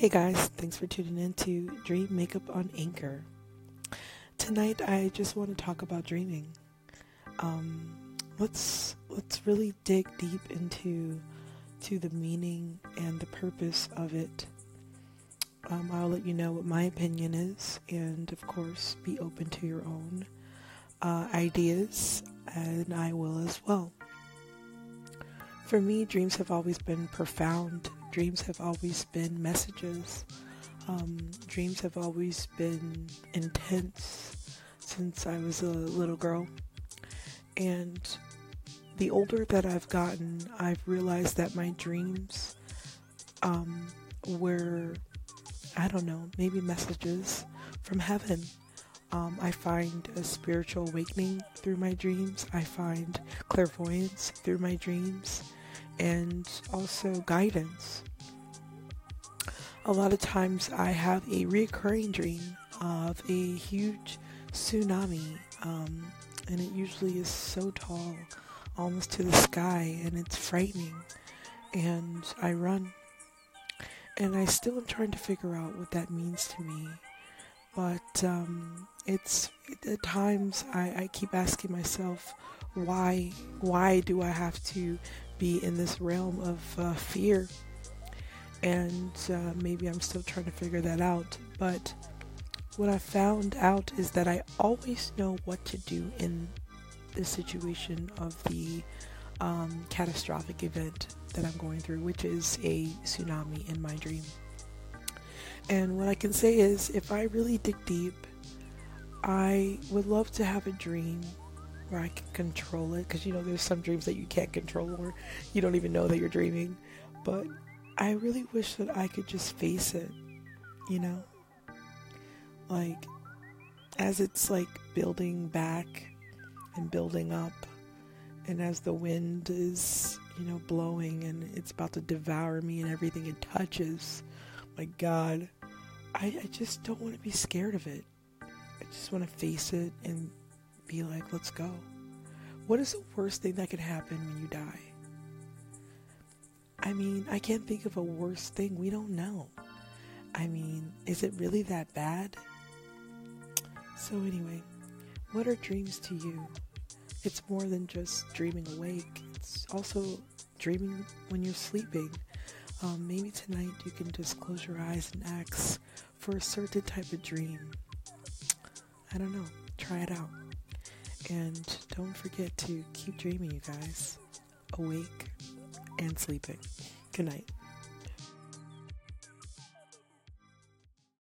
Hey guys, thanks for tuning in to Dream Makeup on Anchor. Tonight I just want to talk about dreaming. Um, let's let's really dig deep into to the meaning and the purpose of it. Um, I'll let you know what my opinion is, and of course, be open to your own uh, ideas, and I will as well. For me, dreams have always been profound dreams have always been messages. Um, dreams have always been intense since I was a little girl. And the older that I've gotten, I've realized that my dreams um, were, I don't know, maybe messages from heaven. Um, I find a spiritual awakening through my dreams. I find clairvoyance through my dreams and also guidance. A lot of times I have a recurring dream of a huge tsunami, um, and it usually is so tall, almost to the sky, and it's frightening. And I run. And I still am trying to figure out what that means to me. But um, it's at times I, I keep asking myself, why why do I have to be in this realm of uh, fear. And uh, maybe I'm still trying to figure that out. But what I found out is that I always know what to do in the situation of the um, catastrophic event that I'm going through, which is a tsunami in my dream. And what I can say is, if I really dig deep, I would love to have a dream where I can control it because you know there's some dreams that you can't control or you don't even know that you're dreaming. But I really wish that I could just face it, you know? Like as it's like building back and building up and as the wind is, you know, blowing and it's about to devour me and everything it touches. My god. I, I just don't want to be scared of it. I just want to face it and be like, let's go. What is the worst thing that could happen when you die? I mean, I can't think of a worse thing. We don't know. I mean, is it really that bad? So, anyway, what are dreams to you? It's more than just dreaming awake, it's also dreaming when you're sleeping. Um, maybe tonight you can just close your eyes and ask for a certain type of dream. I don't know. Try it out. And don't forget to keep dreaming, you guys. Awake and sleeping. Good night.